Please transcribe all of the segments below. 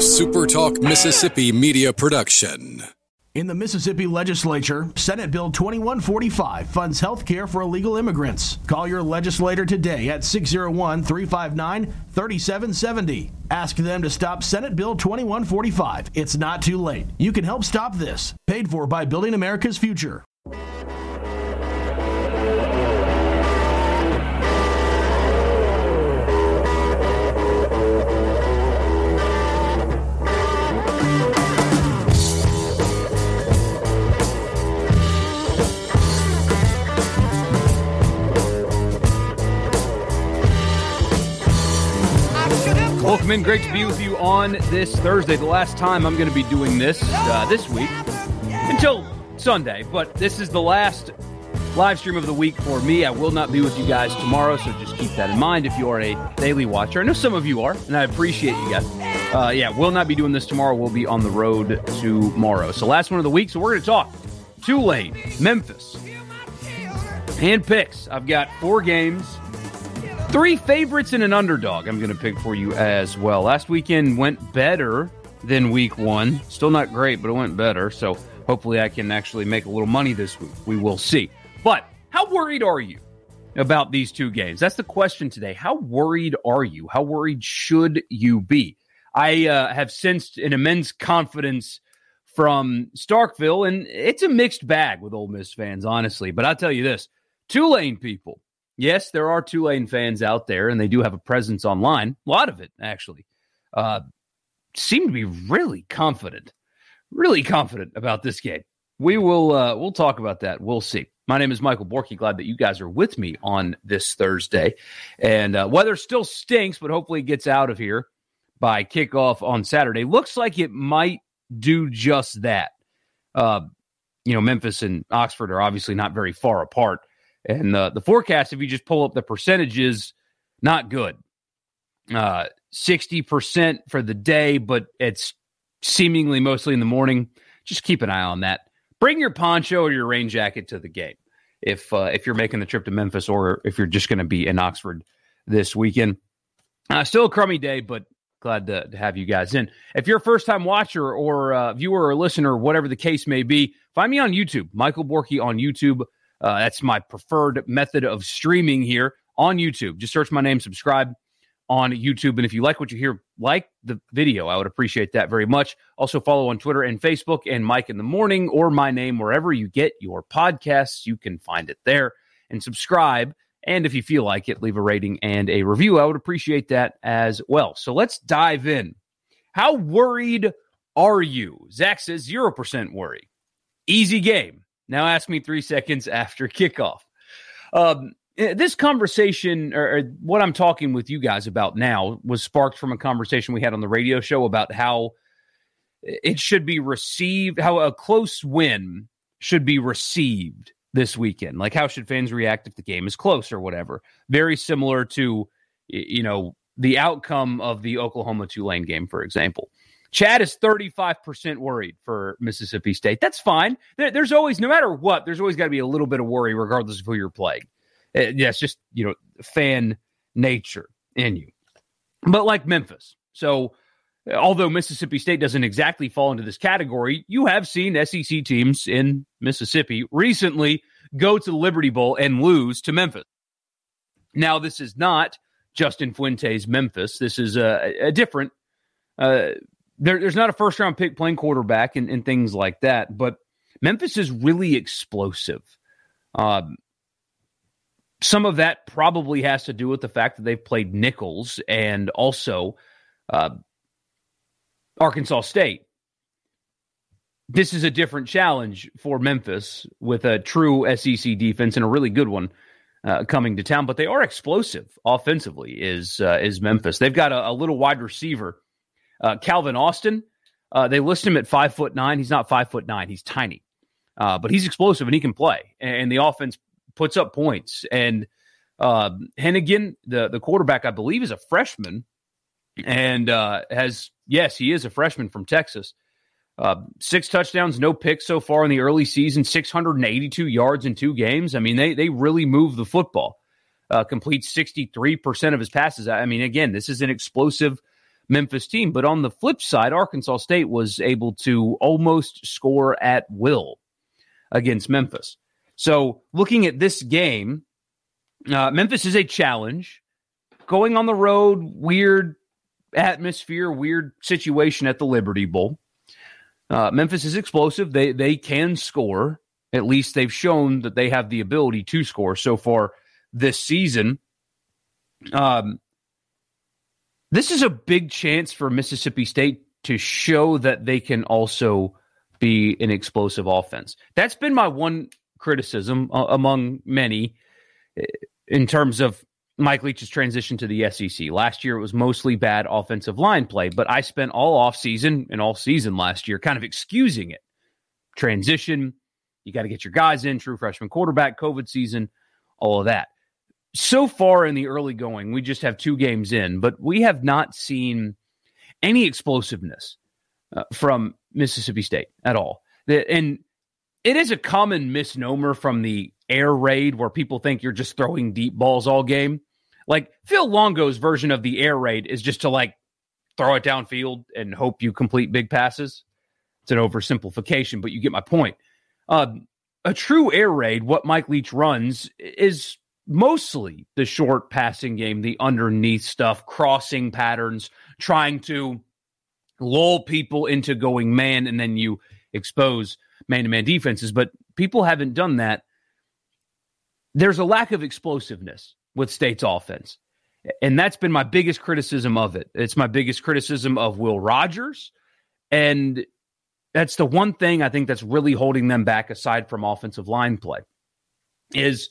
SuperTalk Mississippi media production. In the Mississippi legislature, Senate Bill 2145 funds health care for illegal immigrants. Call your legislator today at 601 359 3770. Ask them to stop Senate Bill 2145. It's not too late. You can help stop this. Paid for by Building America's Future. In. Great to be with you on this Thursday. The last time I'm going to be doing this uh, this week until Sunday, but this is the last live stream of the week for me. I will not be with you guys tomorrow, so just keep that in mind if you are a daily watcher. I know some of you are, and I appreciate you guys. Uh, yeah, we'll not be doing this tomorrow. We'll be on the road tomorrow. So, last one of the week. So, we're going to talk Tulane, Memphis, and picks. I've got four games Three favorites and an underdog I'm going to pick for you as well. Last weekend went better than week one. Still not great, but it went better. So hopefully I can actually make a little money this week. We will see. But how worried are you about these two games? That's the question today. How worried are you? How worried should you be? I uh, have sensed an immense confidence from Starkville, and it's a mixed bag with Ole Miss fans, honestly. But I'll tell you this Tulane people yes, there are Tulane fans out there, and they do have a presence online. A lot of it, actually, uh, seem to be really confident, really confident about this game. We will uh, we'll talk about that. We'll see. My name is Michael Borky. Glad that you guys are with me on this Thursday, and uh, weather still stinks, but hopefully it gets out of here by kickoff on Saturday. Looks like it might do just that. Uh, you know, Memphis and Oxford are obviously not very far apart. And the, the forecast, if you just pull up the percentages, not good. Uh, 60% for the day, but it's seemingly mostly in the morning. Just keep an eye on that. Bring your poncho or your rain jacket to the game if uh, if you're making the trip to Memphis or if you're just going to be in Oxford this weekend. Uh, still a crummy day, but glad to, to, have you guys in. If you're a first time watcher or uh, viewer or listener, whatever the case may be, find me on YouTube, Michael Borky on YouTube. Uh, that's my preferred method of streaming here on YouTube. Just search my name, subscribe on YouTube. And if you like what you hear, like the video, I would appreciate that very much. Also, follow on Twitter and Facebook and Mike in the Morning or my name wherever you get your podcasts. You can find it there and subscribe. And if you feel like it, leave a rating and a review. I would appreciate that as well. So let's dive in. How worried are you? Zach says 0% worry. Easy game. Now ask me three seconds after kickoff. Um, eh, this conversation, or, or, what I'm talking with you guys about now, was sparked from a conversation we had on the radio show about how it should be received, how a close win should be received this weekend. Like, how should fans react if the game is close or whatever? Very similar to, you know, the outcome of the Oklahoma Tulane game, for example. Chad is 35% worried for Mississippi State. That's fine. There, there's always, no matter what, there's always got to be a little bit of worry, regardless of who you're playing. Uh, yeah, it's just, you know, fan nature in you. But like Memphis. So, although Mississippi State doesn't exactly fall into this category, you have seen SEC teams in Mississippi recently go to the Liberty Bowl and lose to Memphis. Now, this is not Justin Fuente's Memphis. This is a, a different uh, there, there's not a first round pick playing quarterback and, and things like that, but Memphis is really explosive. Um, some of that probably has to do with the fact that they've played Nicholls and also uh, Arkansas State. This is a different challenge for Memphis with a true SEC defense and a really good one uh, coming to town. But they are explosive offensively. Is uh, is Memphis? They've got a, a little wide receiver uh, Calvin Austin, uh, they list him at five foot nine. He's not five foot nine. He's tiny, uh, but he's explosive and he can play. And the offense puts up points. And uh, Henigan, the the quarterback, I believe, is a freshman, and uh, has yes, he is a freshman from Texas. Uh, six touchdowns, no picks so far in the early season. Six hundred and eighty-two yards in two games. I mean, they they really move the football. Uh, completes sixty-three percent of his passes. I mean, again, this is an explosive Memphis team. But on the flip side, Arkansas State was able to almost score at will against Memphis. So looking at this game, uh, Memphis is a challenge. Going on the road, weird atmosphere, weird situation at the Liberty Bowl. Uh, Memphis is explosive. They they can score. At least they've shown that they have the ability to score so far this season. Um, this is a big chance for Mississippi State to show that they can also be an explosive offense. That's been my one criticism uh, among many eh, in terms of Mike Leach's transition to the SEC. Last year it was mostly bad offensive line play, but I spent all off season and all season last year kind of excusing it. Transition, you got to get your guys in, true freshman quarterback, COVID season, all of that. So far in the early going, we just have two games in, but we have not seen any explosiveness uh, from Mississippi State at all. And it is a common misnomer from the air raid where people think you're just throwing deep balls all game. Like Phil Longo's version of the air raid is just to like throw it downfield and hope you complete big passes. It's an oversimplification, but you get my point. Uh, a true air raid, what Mike Leach runs, is mostly the short passing game, the underneath stuff, crossing patterns, trying to lull people into going man, and then you expose man to man defenses. But people haven't done that. There's a lack of explosiveness with State's offense. And that's been my biggest criticism of it. It's my biggest criticism of Will Rogers. And that's the one thing I think that's really holding them back aside from offensive line play is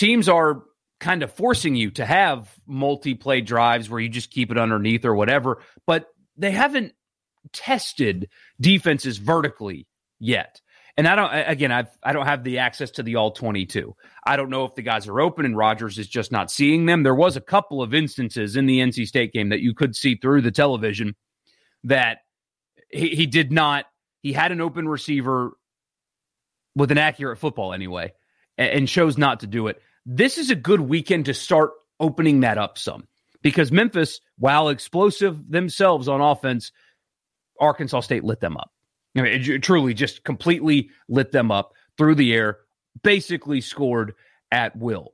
teams are kind of forcing you to have multi-play drives where you just keep it underneath or whatever, but they haven't tested defenses vertically yet. And I don't again I've I don't have the access to the all 22. I don't know if the guys are open and Rogers is just not seeing them. There was a couple of instances in the NC State game that you could see through the television that he, he did not he had an open receiver with an accurate football anyway and, and chose not to do it. This is a good weekend to start opening that up some because Memphis, while explosive themselves on offense, Arkansas State lit them up. I mean, it, truly just completely lit them up through the air, basically scored at will.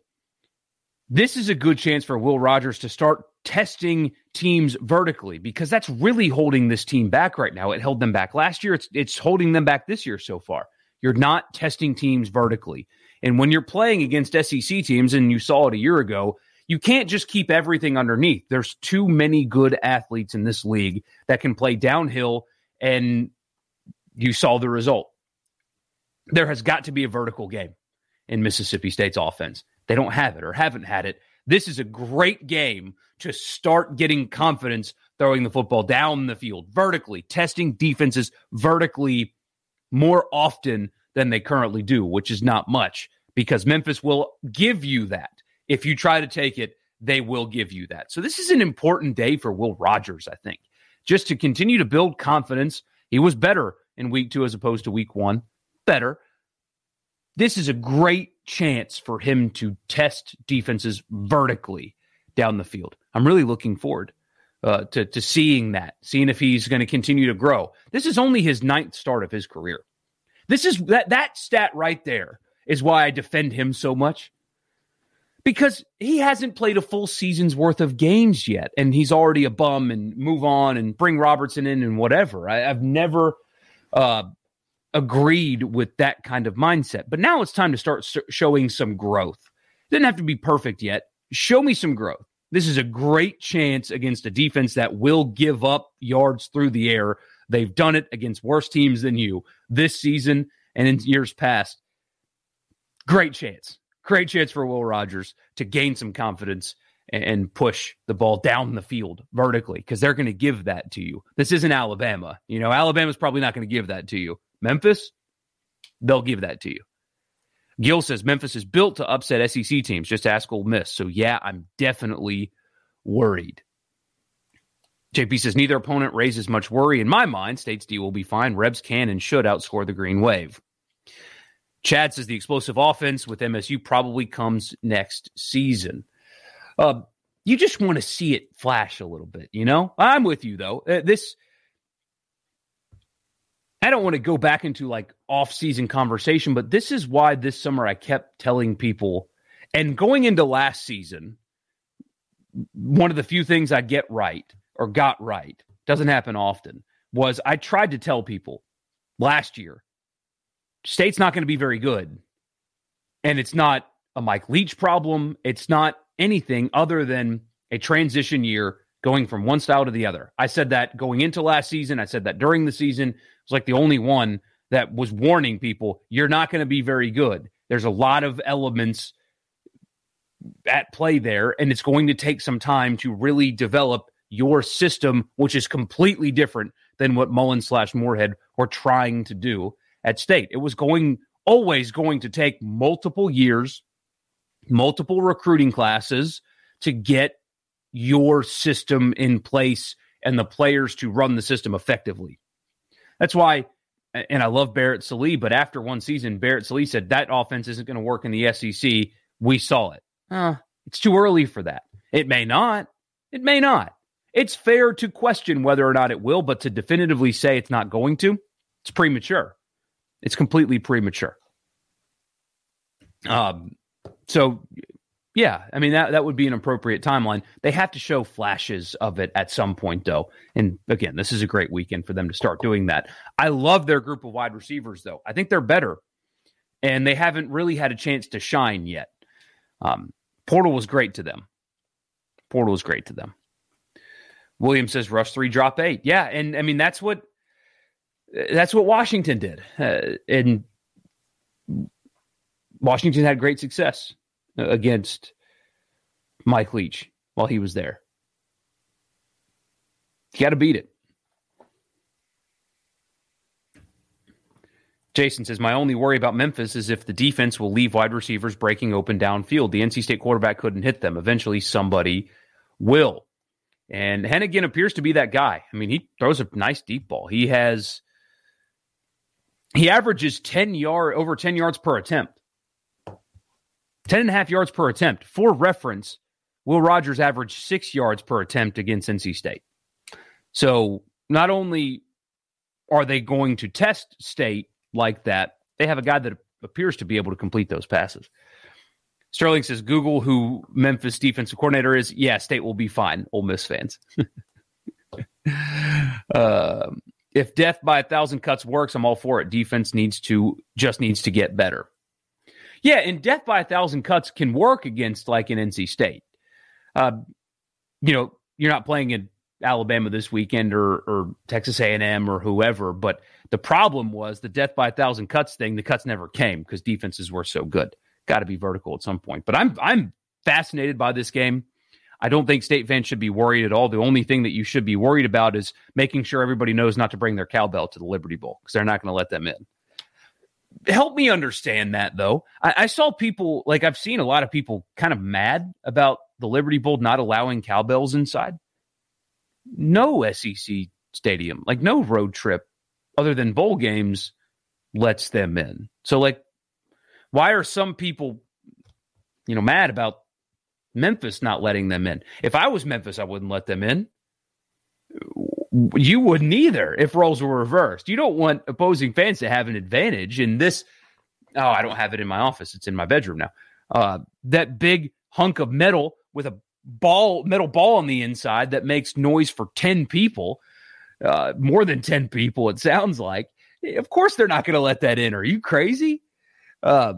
This is a good chance for Will Rogers to start testing teams vertically because that's really holding this team back right now. It held them back last year. It's it's holding them back this year so far. You're not testing teams vertically. And when you're playing against SEC teams and you saw it a year ago, you can't just keep everything underneath. There's too many good athletes in this league that can play downhill and you saw the result. There has got to be a vertical game in Mississippi State's offense. They don't have it or haven't had it. This is a great game to start getting confidence throwing the football down the field vertically, testing defenses vertically more often than they currently do, which is not much because Memphis will give you that. If you try to take it, they will give you that. So this is an important day for Will Rogers, I think, just to continue to build confidence. He was better in week two as opposed to week one. Better. This is a great chance for him to test defenses vertically down the field. I'm really looking forward uh, to, to seeing that, seeing if he's going to continue to grow. This is only his ninth start of his career. This is that that stat right there is why I defend him so much. Because he hasn't played a full season's worth of games yet, and he's already a bum and move on and bring Robertson in and whatever. I, I've never uh, agreed with that kind of mindset. But now it's time to start showing some growth. Doesn't have to be perfect yet. Show me some growth. This is a great chance against a defense that will give up yards through the air. They've done it against worse teams than you this season and in years past. Great chance. Great chance for Will Rogers to gain some confidence and push the ball down the field vertically because they're going to give that to you. This isn't Alabama. You know, Alabama's probably not going to give that to you. Memphis, they'll give that to you. Gill says Memphis is built to upset SEC teams. Just ask Ole Miss. So, yeah, I'm definitely worried. JP says neither opponent raises much worry in my mind. State's D will be fine. Rebs can and should outscore the Green Wave. Chad says the explosive offense with MSU probably comes next season. Uh, you just want to see it flash a little bit, you know? I'm with you though. Uh, this I don't want to go back into like off-season conversation, but this is why this summer I kept telling people and going into last season one of the few things I get right or got right doesn't happen often was I tried to tell people last year state's not going to be very good and it's not a Mike Leach problem. It's not anything other than a transition year going from one style to the other. I said that going into last season. I said that during the season. It was like the only one that was warning people you're not going to be very good. There's a lot of elements at play there, and it's going to take some time to really develop your system, which is completely different than what Mullen slash Moorhead were trying to do at state. It was going always going to take multiple years, multiple recruiting classes to get your system in place and the players to run the system effectively. That's why, and I love Barrett Sallee, but after one season, Barrett Sallee said that offense isn't going to work in the SEC. We saw it. Uh, it's too early for that. It may not. It may not. It's fair to question whether or not it will, but to definitively say it's not going to, it's premature. It's completely premature. Um, so yeah, I mean that that would be an appropriate timeline. They have to show flashes of it at some point, though. And again, this is a great weekend for them to start doing that. I love their group of wide receivers, though. I think they're better, and they haven't really had a chance to shine yet. Um, Portal was great to them. Portal was great to them. Williams says rush three, drop eight. Yeah, and I mean that's what that's what Washington did, uh, and Washington had great success against Mike Leach while he was there. You got to beat it. Jason says, My only worry about Memphis is if the defense will leave wide receivers breaking open downfield. The NC State quarterback couldn't hit them. Eventually, somebody will. And Henigan appears to be that guy. I mean, he throws a nice deep ball. He has, he averages 10 yard, over 10 yards per attempt. 10 and a half yards per attempt. For reference, Will Rogers averaged six yards per attempt against NC State. So not only are they going to test State like that, they have a guy that appears to be able to complete those passes. Sterling says, Google who Memphis defensive coordinator is. Yeah, State will be fine, Ole Miss fans. uh, if death by a thousand cuts works, I'm all for it. Defense needs to just needs to get better. Yeah, and death by a thousand cuts can work against like an NC State. Uh, you know, you're not playing in Alabama this weekend or, or Texas A&M or whoever, but the problem was the death by a thousand cuts thing. The cuts never came because defenses were so good. Got to be vertical at some point. But I'm I'm fascinated by this game. I don't think state fans should be worried at all. The only thing that you should be worried about is making sure everybody knows not to bring their cowbell to the Liberty Bowl because they're not going to let them in help me understand that though. I, I, saw people like I've seen a lot of people kind of mad about the Liberty Bowl not allowing cowbells inside. No SEC stadium, like no road trip other than bowl games lets them in. So like why are some people you know mad about Memphis not letting them in? If I was Memphis, I wouldn't let them in you wouldn't either if roles were reversed. You don't want opposing fans to have an advantage in this. Oh, I don't have it in my office. It's in my bedroom now. Uh, that big hunk of metal with a ball, metal ball on the inside that makes noise for 10 people, uh, more than 10 people, it sounds like. Of course, they're not going to let that in. Are you crazy? Uh,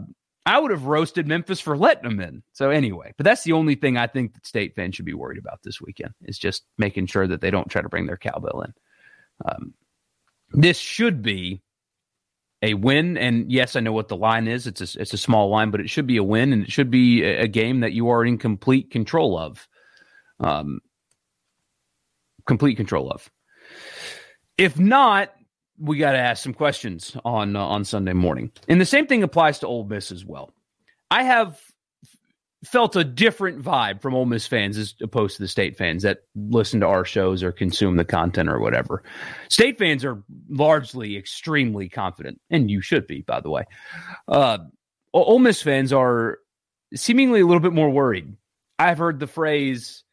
I would have roasted Memphis for letting them in. So anyway, but that's the only thing I think that state fans should be worried about this weekend is just making sure that they don't try to bring their cowbell in. Um, this should be a win, and yes, I know what the line is. It's a it's a small line, but it should be a win, and it should be a, a game that you are in complete control of. Um, complete control of. If not, we got to ask some questions on uh, on Sunday morning. And the same thing applies to Ole Miss as well. I have felt a different vibe from Ole Miss fans as opposed to the state fans that listen to our shows or consume the content or whatever. State fans are largely extremely confident, and you should be, by the way. Uh, Ole Miss fans are seemingly a little bit more worried. I've heard the phrase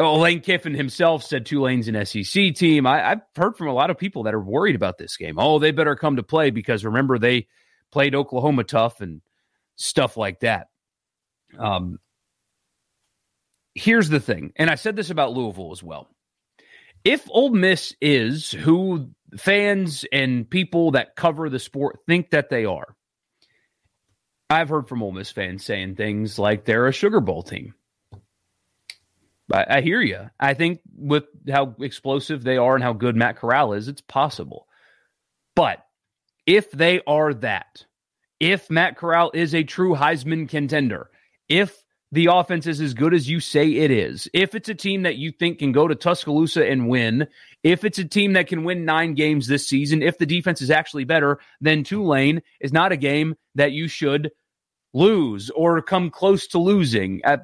Oh, Lane Kiffin himself said Tulane's an SEC team. I, have heard from a lot of people that are worried about this game. Oh, they better come to play because remember they played Oklahoma tough and stuff like that. Um, here's the thing, and I said this about Louisville as well. If Ole Miss is who fans and people that cover the sport think that they are, I've heard from Ole Miss fans saying things like they're a Sugar Bowl team. I, I hear you. I think with how explosive they are and how good Matt Corral is, it's possible. But if they are that, if Matt Corral is a true Heisman contender, if the offense is as good as you say it is, if it's a team that you think can go to Tuscaloosa and win, if it's a team that can win nine games this season, if the defense is actually better, then Tulane is not a game that you should lose or come close to losing. I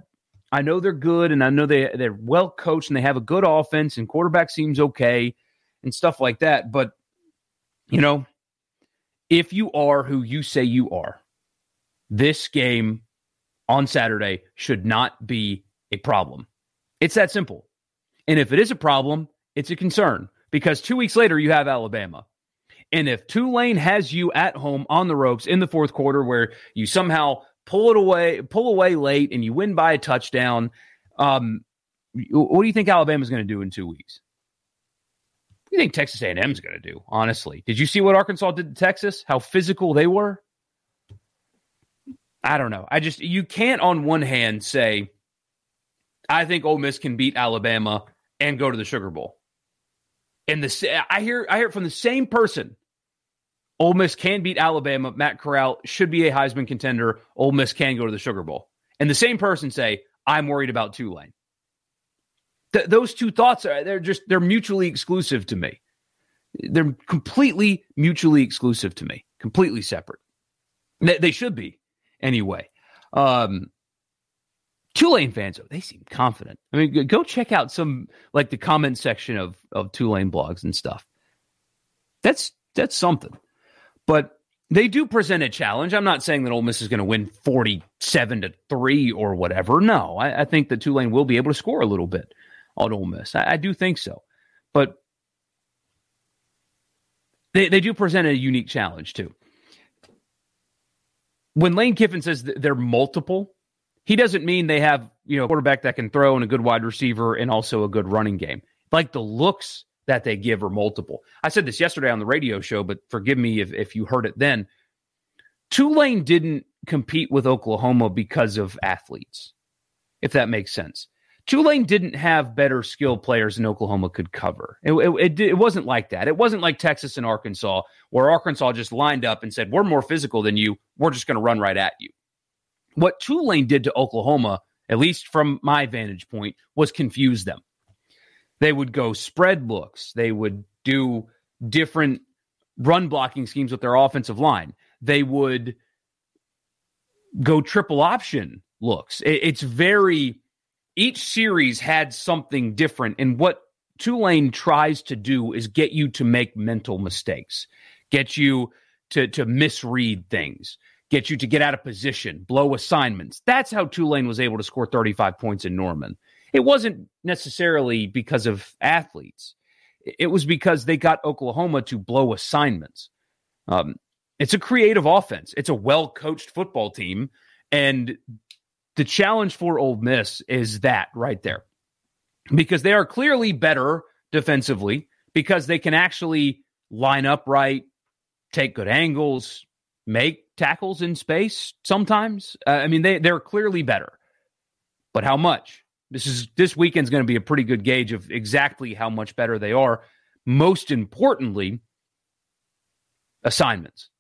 know they're good and I know they they're well coached and they have a good offense and quarterback seems okay and stuff like that. But you know, if you are who you say you are, this game on Saturday should not be a problem. It's that simple. And if it is a problem, it's a concern because two weeks later you have Alabama. And if Tulane has you at home on the ropes in the fourth quarter where you somehow pull it away, pull away late, and you win by a touchdown. Um, what do you think Alabama's going to do in two weeks? What do you think Texas A&M is going to do? Honestly, did you see what Arkansas did to Texas? How physical they were. I don't know. I just you can't on one hand say, I think Ole Miss can beat Alabama and go to the Sugar Bowl. And the I hear I hear it from the same person Ole Miss can beat Alabama. Matt Corral should be a Heisman contender. Ole Miss can go to the Sugar Bowl. And the same person say, I'm worried about Tulane. Th- those two thoughts are they're just they're mutually exclusive to me. They're completely mutually exclusive to me, completely separate. They, they should be anyway. Um, Tulane fans, though, they seem confident. I mean, go check out some like the comment section of of Tulane blogs and stuff. That's that's something. But they do present a challenge. I'm not saying that Ole Miss is going to win 47 to 3 or whatever. No, I, I, think that Tulane will be able to score a little bit on Ole Miss. I, I do think so. But they, they do present a unique challenge, too. When Lane Kiffin says they're multiple, he doesn't mean they have you know a quarterback that can throw and a good wide receiver and also a good running game. Like the looks that they give are multiple. I said this yesterday on the radio show, but forgive me if, if you heard it then. Tulane didn't compete with Oklahoma because of athletes, if that makes sense. Tulane didn't have better skilled players than Oklahoma could cover. It, it, it, wasn't like that. It wasn't like Texas and Arkansas, where Arkansas just lined up and said, We're more physical than you. We're just going to run right at you. What Tulane did to Oklahoma, at least from my vantage point, was confuse them. They would go spread looks. They would do different run blocking schemes with their offensive line. They would go triple option looks. It's very, each series had something different. And what Tulane tries to do is get you to make mental mistakes, get you to, to misread things, get you to get out of position, blow assignments. That's how Tulane was able to score 35 points in Norman. It wasn't necessarily because of athletes. It was because they got Oklahoma to blow assignments. Um, it's a creative offense. It's a well coached football team. And the challenge for Ole Miss is that right there. Because they are clearly better defensively, because they can actually line up right, take good angles, make tackles in space sometimes. Uh, I mean, they, they're clearly better. But how much? This is this weekend's going to be a pretty good gauge of exactly how much better they are. Most importantly, assignments,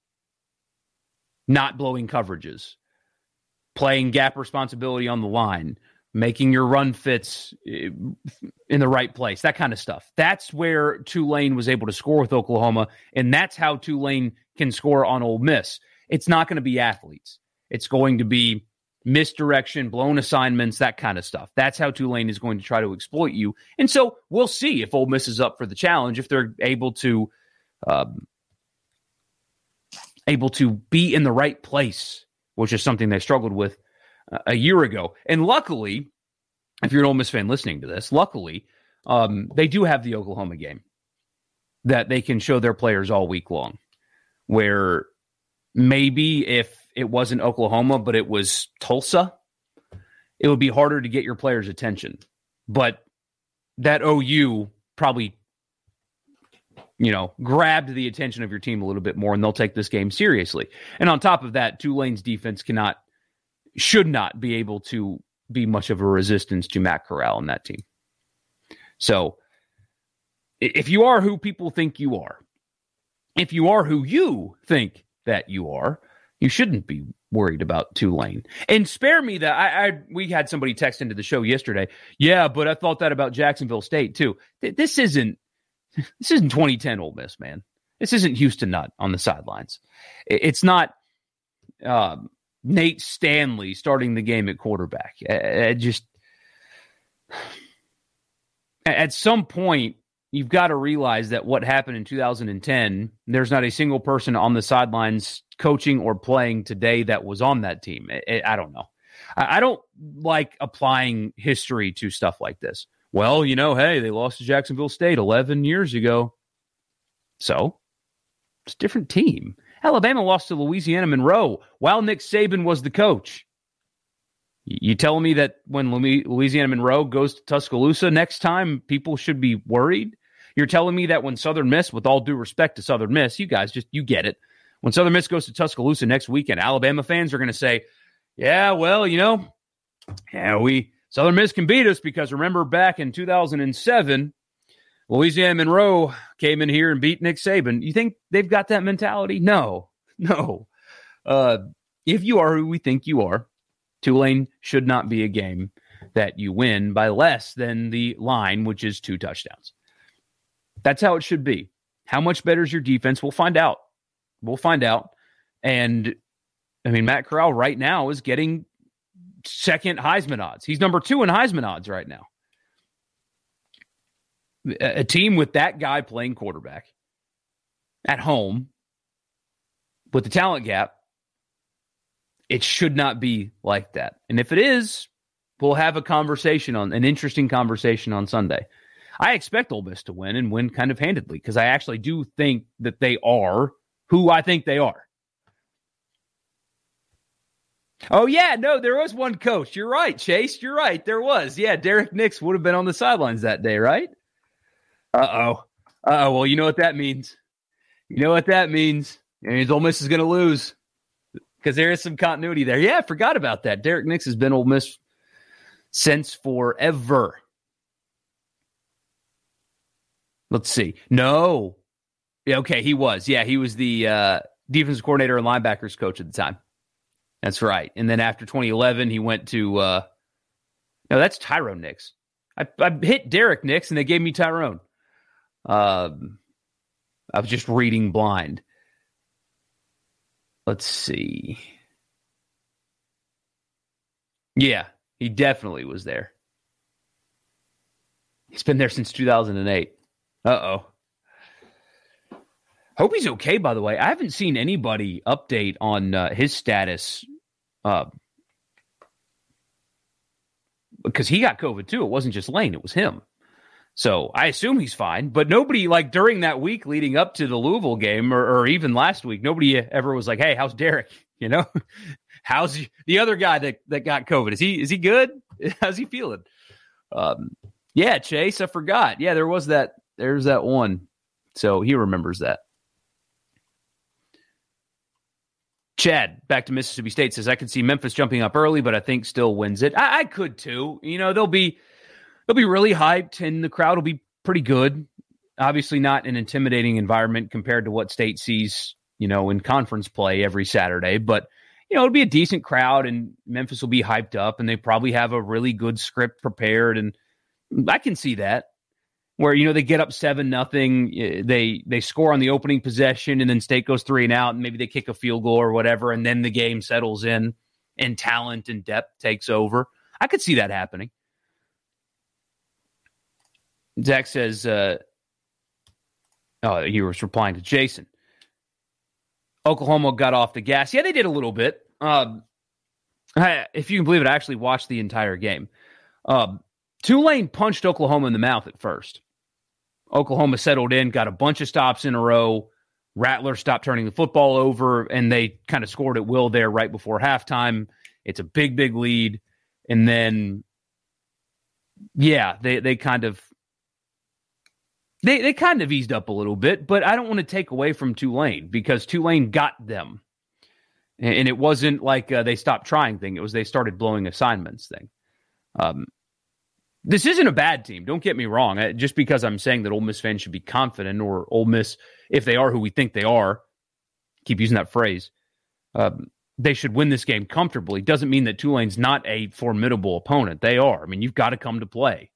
not blowing coverages, playing gap responsibility on the line, making your run fits eh, in the right place, that kind of stuff. That's where Tulane was able to score with Oklahoma, and that's how Tulane can score on Ole Miss. It's not going to be athletes. It's going to be misdirection, blown assignments, that kind of stuff. That's how Tulane is going to try to exploit you. And so we'll see if Ole Miss is up for the challenge, if they're able to um, able to be in the right place, which is something they struggled with uh, a year ago. And luckily, if you're an Ole Miss fan listening to this, luckily, um, they do have the Oklahoma game that they can show their players all week long. Where maybe if it wasn't Oklahoma, but it was Tulsa, it would be harder to get your players' attention. But that OU probably, you know, grabbed the attention of your team a little bit more, and they'll take this game seriously. And on top of that, Tulane's defense cannot, should not be able to be much of a resistance to Matt Corral and that team. So, if you are who people think you are, if you are who you think that you are, you shouldn't be worried about Tulane. And spare me that I, I, we had somebody text into the show yesterday. Yeah, but I thought that about Jacksonville State too. This isn't this isn't 2010 Ole Miss, man. This isn't Houston Nutt on the sidelines. It's not um, Nate Stanley starting the game at quarterback. I, I just at some point you've got to realize that what happened in 2010, there's not a single person on the sidelines coaching or playing today that was on that team. I, I don't know. I, I, don't like applying history to stuff like this. Well, you know, hey, they lost to Jacksonville State 11 years ago. So it's a different team. Alabama lost to Louisiana Monroe while Nick Saban was the coach. You telling me that when Louisiana Monroe goes to Tuscaloosa next time, people should be worried? You're telling me that when Southern Miss, with all due respect to Southern Miss, you guys just you get it. When Southern Miss goes to Tuscaloosa next weekend, Alabama fans are going to say, "Yeah, well, you know, yeah, we Southern Miss can beat us because remember back in 2007, Louisiana Monroe came in here and beat Nick Saban. You think they've got that mentality? No, no. Uh, if you are who we think you are, Tulane should not be a game that you win by less than the line, which is two touchdowns. That's how it should be. How much better is your defense? We'll find out. We'll find out. And I mean, Matt Corral right now is getting second Heisman odds. He's number two in Heisman odds right now. A team with that guy playing quarterback at home with the talent gap, it should not be like that. And if it is, we'll have a conversation on an interesting conversation on Sunday. I expect Ole Miss to win and win kind of handedly because I actually do think that they are who I think they are. Oh yeah, no, there was one coach. You're right, Chase. You're right. There was. Yeah, Derrick Nix would have been on the sidelines that day, right? Uh oh. Uh oh. Well, you know what that means. You know what that means. Means Ole Miss is going to lose because there is some continuity there. Yeah, I forgot about that. Derrick Nix has been Ole Miss since forever. Let's see. No. Yeah, okay, he was. Yeah, he was the uh, defensive coordinator and linebackers coach at the time. That's right. And then after 2011, he went to. Uh, no, that's Tyrone Nix. I, I hit Derrick Nix, and they gave me Tyrone. Um, I was just reading blind. Let's see. Yeah, he definitely was there. He's been there since 2008. Uh oh. Hope he's okay, by the way. I haven't seen anybody update on uh, his status uh, because he got COVID too. It wasn't just Lane, it was him. So I assume he's fine. But nobody, like during that week leading up to the Louisville game or, or even last week, nobody ever was like, hey, how's Derrick? You know? how's the other guy that, that got COVID? Is he is he good? How's he feeling? Um, yeah, Chase, I forgot. Yeah, there was that there's that one. So he remembers that. Chad, back to Mississippi State, says I could see Memphis jumping up early, but I think still wins it. I, I could too. You know, they'll be they'll be really hyped, and the crowd will be pretty good. Obviously, not an intimidating environment compared to what State sees, you know, in conference play every Saturday, but you know, it'll be a decent crowd, and Memphis will be hyped up, and they probably have a really good script prepared, and I can see that where you know they get up seven nothing, they they score on the opening possession, and then State goes three and out, and maybe they kick a field goal or whatever, and then the game settles in, and talent and depth takes over. I could see that happening. Zach says, uh, "Oh, he was replying to Jason." Oklahoma got off the gas. Yeah, they did a little bit. Um, I, if you can believe it, I actually watched the entire game. Um, Tulane punched Oklahoma in the mouth at first. Oklahoma settled in, got a bunch of stops in a row. Rattler stopped turning the football over, and they kind of scored at will there right before halftime. It's a big, big lead. And then, yeah, they, they kind of they they kind of eased up a little bit, but I don't want to take away from Tulane because Tulane got them, and it wasn't like uh, they stopped trying thing. It was they started blowing assignments thing. Um, this isn't a bad team. Don't get me wrong. Just because I'm saying that Ole Miss fans should be confident, or Ole Miss, if they are who we think they are, keep using that phrase, um, they should win this game comfortably. Doesn't mean that Tulane's not a formidable opponent. They are. I mean, you've got to come to play.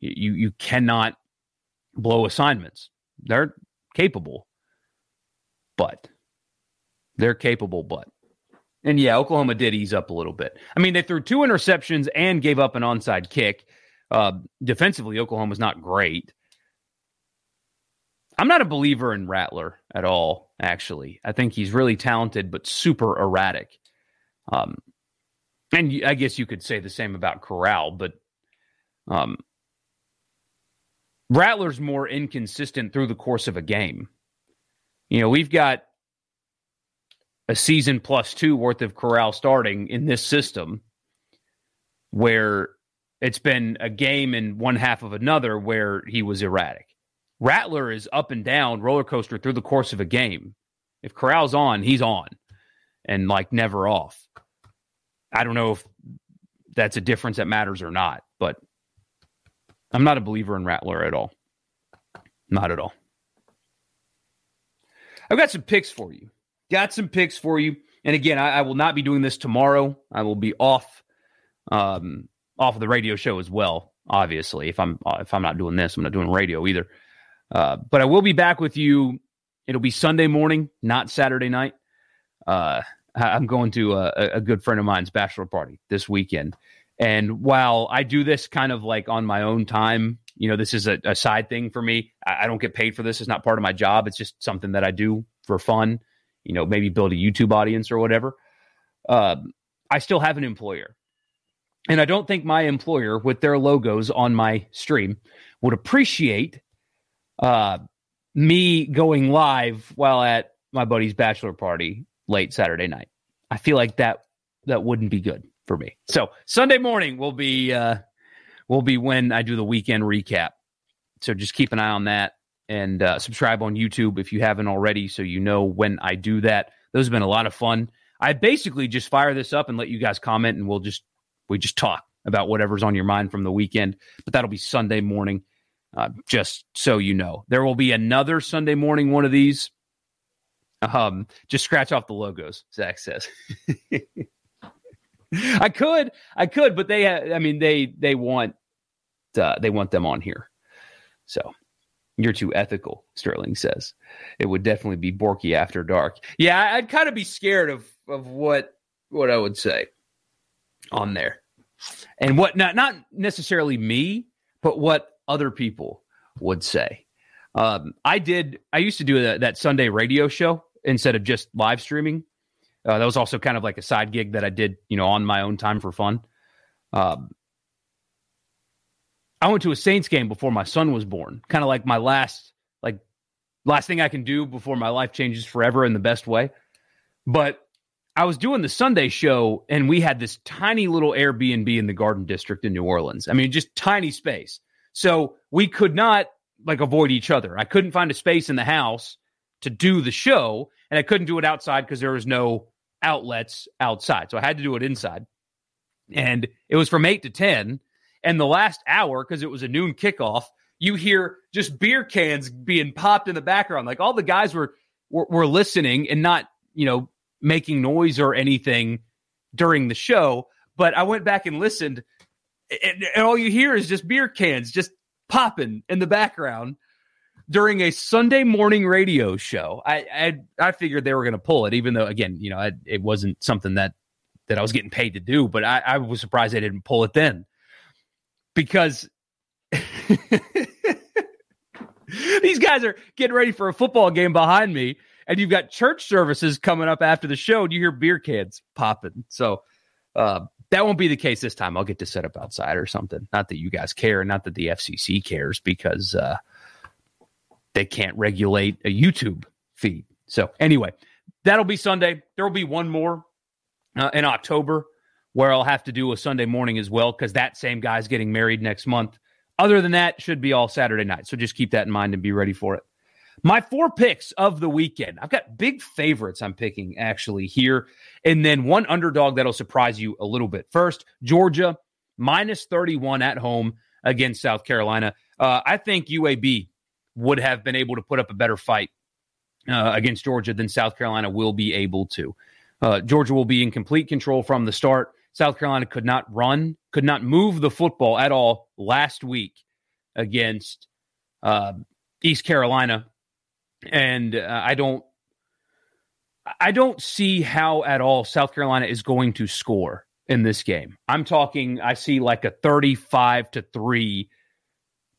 You you cannot blow assignments. They're capable, but they're capable, but. And yeah, Oklahoma did ease up a little bit. I mean, they threw two interceptions and gave up an onside kick. Uh, defensively, Oklahoma's not great. I'm not a believer in Rattler at all, actually. I think he's really talented, but super erratic. Um, and I guess you could say the same about Corral, but um, Rattler's more inconsistent through the course of a game. You know, we've got a season plus two worth of Corral starting in this system where it's been a game and one half of another where he was erratic. Rattler is up and down, roller coaster through the course of a game. If Corral's on, he's on and like never off. I don't know if that's a difference that matters or not, but I'm not a believer in Rattler at all. Not at all. I've got some picks for you. Got some picks for you. And again, I, I will not be doing this tomorrow. I will be off um, off of the radio show as well. Obviously, if I'm uh, if I'm not doing this, I'm not doing radio either. Uh, but I will be back with you. It'll be Sunday morning, not Saturday night. Uh, I'm going to a, a, good friend of mine's bachelor party this weekend. And while I do this kind of like on my own time, you know, this is a, a side thing for me. I, I, don't get paid for this. It's not part of my job. It's just something that I do for fun, you know, maybe build a YouTube audience or whatever. Uh, I still have an employer. And I don't think my employer, with their logos on my stream, would appreciate uh, me going live while at my buddy's bachelor party late Saturday night. I feel like that that wouldn't be good for me. So Sunday morning will be uh, will be when I do the weekend recap. So just keep an eye on that and uh, subscribe on YouTube if you haven't already, so you know when I do that. Those have been a lot of fun. I basically just fire this up and let you guys comment, and we'll just we just talk about whatever's on your mind from the weekend. But that'll be Sunday morning, uh, just so you know. There will be another Sunday morning one of these. Um, just scratch off the logos, Zach says. I could, I could, but they, I mean, they, they want, uh, they want them on here. So you're too ethical, Sterling says. It would definitely be Borky after dark. Yeah, I'd kind of be scared of of what what I would say on there, and what not not necessarily me, but what other people would say. Um, I did. I used to do that, that Sunday radio show instead of just live streaming. Uh, that was also kind of like a side gig that I did, you know, on my own time for fun. Um, I went to a Saints game before my son was born, kind of like my last, like last thing I can do before my life changes forever in the best way. But I was doing the Sunday show, and we had this tiny little Airbnb in the Garden District in New Orleans. I mean, just tiny space. So we could not like avoid each other. I couldn't find a space in the house to do the show, and I couldn't do it outside because there was no outlets outside. So I had to do it inside. And it was from eight to 10. And the last hour, because it was a noon kickoff, you hear just beer cans being popped in the background. Like all the guys were, were, were listening and not, you know, making noise or anything during the show. But I went back and listened, and, and all you hear is just beer cans just popping in the background during a Sunday morning radio show. I I, I figured they were going to pull it, even though again, you know, I, it wasn't something that that I was getting paid to do. But I, I was surprised they didn't pull it then, because these guys are getting ready for a football game behind me, and you've got church services coming up after the show, and you hear beer cans popping. So. Uh, that won't be the case this time. I'll get to set up outside or something. Not that you guys care, not that the FCC cares, because uh, they can't regulate a YouTube feed. So anyway, that'll be Sunday. There will be one more uh, in October where I'll have to do a Sunday morning as well because that same guy's getting married next month. Other than that, should be all Saturday night. So just keep that in mind and be ready for it. My four picks of the weekend. I've got big favorites I'm picking actually here, and then one underdog that'll surprise you a little bit. First, Georgia minus 31 at home against South Carolina. Uh, I think UAB would have been able to put up a better fight uh, against Georgia than South Carolina will be able to. Uh, Georgia will be in complete control from the start. South Carolina could not run, could not move the football at all last week against uh, East Carolina, and uh, I don't, I don't see how at all South Carolina is going to score in this game. I'm talking, I see like a 35 to three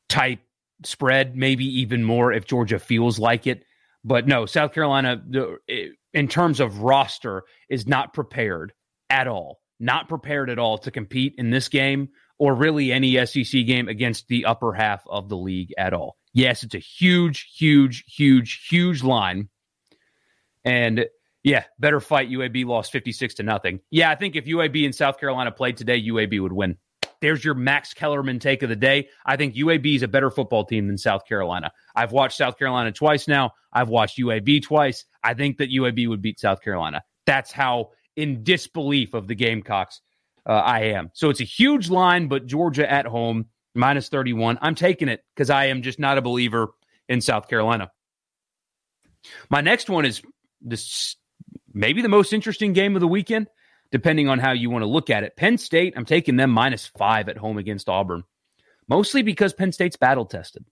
type spread, maybe even more if Georgia feels like it. But no, South Carolina, in terms of roster, is not prepared at all. Not prepared at all to compete in this game or really any SEC game against the upper half of the league at all. Yes, it's a huge, huge, huge, huge line. And yeah, better fight. UAB lost 56 to nothing. Yeah, I think if UAB and South Carolina played today, UAB would win. There's your Max Kellerman take of the day. I think UAB is a better football team than South Carolina. I've watched South Carolina twice now. I've watched UAB twice. I think that UAB would beat South Carolina. That's how in disbelief of the Gamecocks uh, I am. So it's a huge line, but Georgia at home minus 31. I'm taking it because I am just not a believer in South Carolina. My next one is this maybe the most interesting game of the weekend depending on how you want to look at it. Penn State, I'm taking them minus five at home against Auburn, mostly because Penn State's battle tested.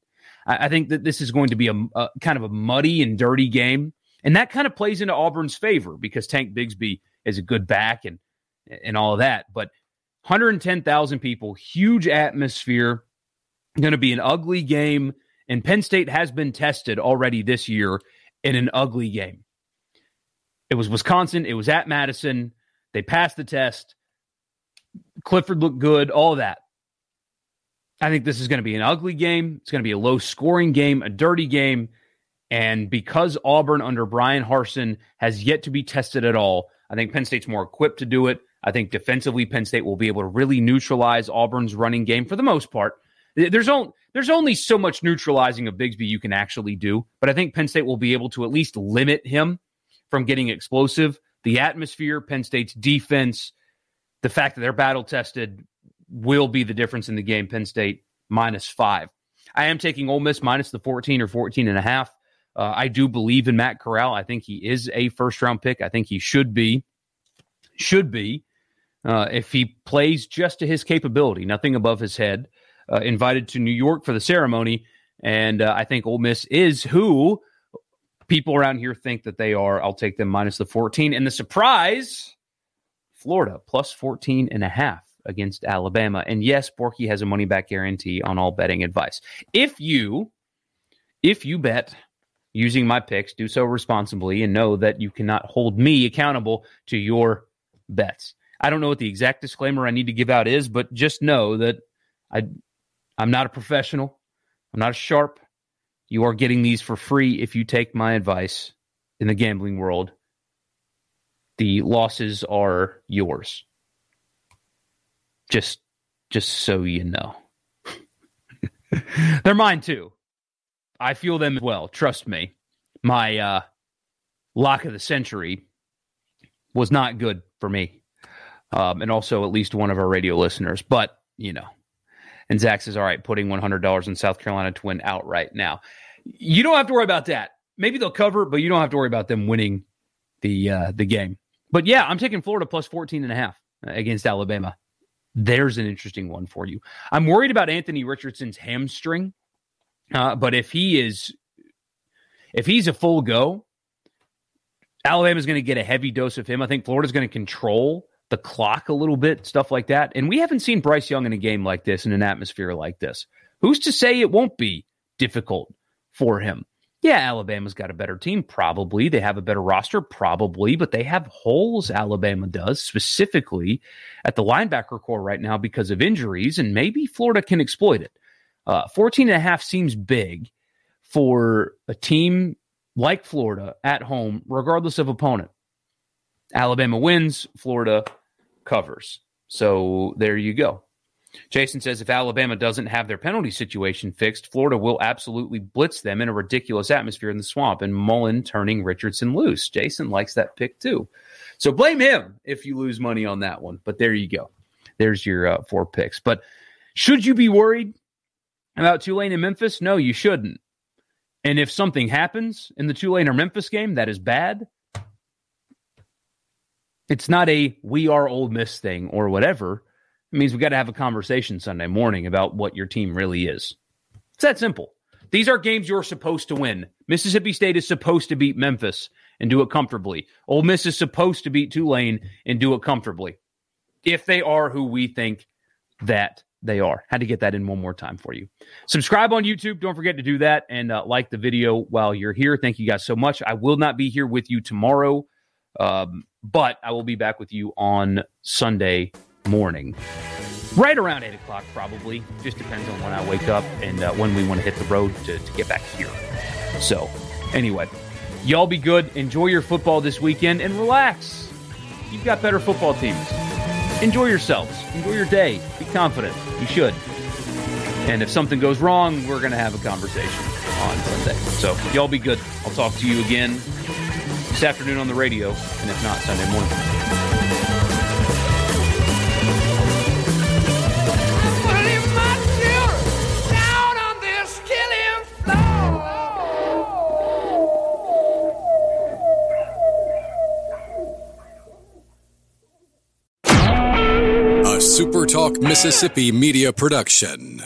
I, I think that this is going to be a, a, kind of a muddy and dirty game. And that kind of plays into Auburn's favor because Tank Bigsby is a good back and and all of that. But 110,000 people, huge atmosphere, going to be an ugly game. And Penn State has been tested already this year in an ugly game. It was Wisconsin. It was at Madison. They passed the test. Clifford looked good, all that. I think this is going to be an ugly game. It's going to be a low scoring game, a dirty game. And because Auburn under Bryan Harsin has yet to be tested at all, I think Penn State's more equipped to do it. I think defensively, Penn State will be able to really neutralize Auburn's running game for the most part. There's only there's only so much neutralizing of Bigsby you can actually do, but I think Penn State will be able to at least limit him from getting explosive the atmosphere, Penn State's defense, the fact that they're battle tested will be the difference in the game. Penn State minus five. I am taking Ole Miss minus the 14 or 14 and a half. Uh, I do believe in Matt Corral. I think he is a first round pick. I think he should be, should be, uh, if he plays just to his capability, nothing above his head. Uh, invited to New York for the ceremony, and uh, I think Ole Miss is who people around here think that they are. I'll take them minus the 14. And the surprise, Florida plus 14 and a half against Alabama. And yes, Borky has a money back guarantee on all betting advice. If you if you bet using my picks, do so responsibly and know that you cannot hold me accountable to your bets. I don't know what the exact disclaimer I need to give out is, but just know that I I'm not a professional. I'm not a sharp. You are getting these for free if you take my advice in the gambling world. The losses are yours. Just just so you know. They're mine too. I feel them as well. Trust me. My uh, lock of the century was not good for me. Um, and also at least one of our radio listeners. But, you know, and Zach says, all right, putting $100 in South Carolina to win outright now. You don't have to worry about that. Maybe they'll cover, but you don't have to worry about them winning the uh, the game. But yeah, I'm taking Florida plus 14 and a half against Alabama. There's an interesting one for you. I'm worried about Anthony Richardson's hamstring. Uh, but if he is if he's a full go, Alabama's going to get a heavy dose of him. I think Florida's going to control the clock a little bit, stuff like that. And we haven't seen Bryce Young in a game like this, in an atmosphere like this. Who's to say it won't be difficult for him? Yeah, Alabama's got a better team, probably. They have a better roster, probably, but they have holes, Alabama does, specifically at the linebacker corps right now because of injuries, and maybe Florida can exploit it. Uh, 14 and a half seems big for a team like Florida at home, regardless of opponent. Alabama wins, Florida covers. So there you go. Jason says if Alabama doesn't have their penalty situation fixed, Florida will absolutely blitz them in a ridiculous atmosphere in the swamp and Mullen turning Richardson loose. Jason likes that pick too. So blame him if you lose money on that one. But there you go. There's your uh, four picks. But should you be worried about Tulane and Memphis? No, you shouldn't. And if something happens in the Tulane or Memphis game that is bad, it's not a we are Ole Miss thing or whatever. It means we've got to have a conversation Sunday morning about what your team really is. It's that simple. These are games you're supposed to win. Mississippi State is supposed to beat Memphis and do it comfortably. Ole Miss is supposed to beat Tulane and do it comfortably. If they are who we think that they are. Had to get that in one more time for you. Subscribe on YouTube. Don't forget to do that and uh, like the video while you're here. Thank you guys so much. I will not be here with you tomorrow, um, but I will be back with you on Sunday morning. Right around 8 o'clock, probably. Just depends on when I wake up and uh, when we want to hit the road to, to get back here. So, anyway, y'all be good. Enjoy your football this weekend and relax. You've got better football teams. Enjoy yourselves. Enjoy your day. Be confident. You should. And if something goes wrong, we're going to have a conversation on Sunday. So, y'all be good. I'll talk to you again this afternoon on the radio, and if not, Sunday morning. A SuperTalk Mississippi media production.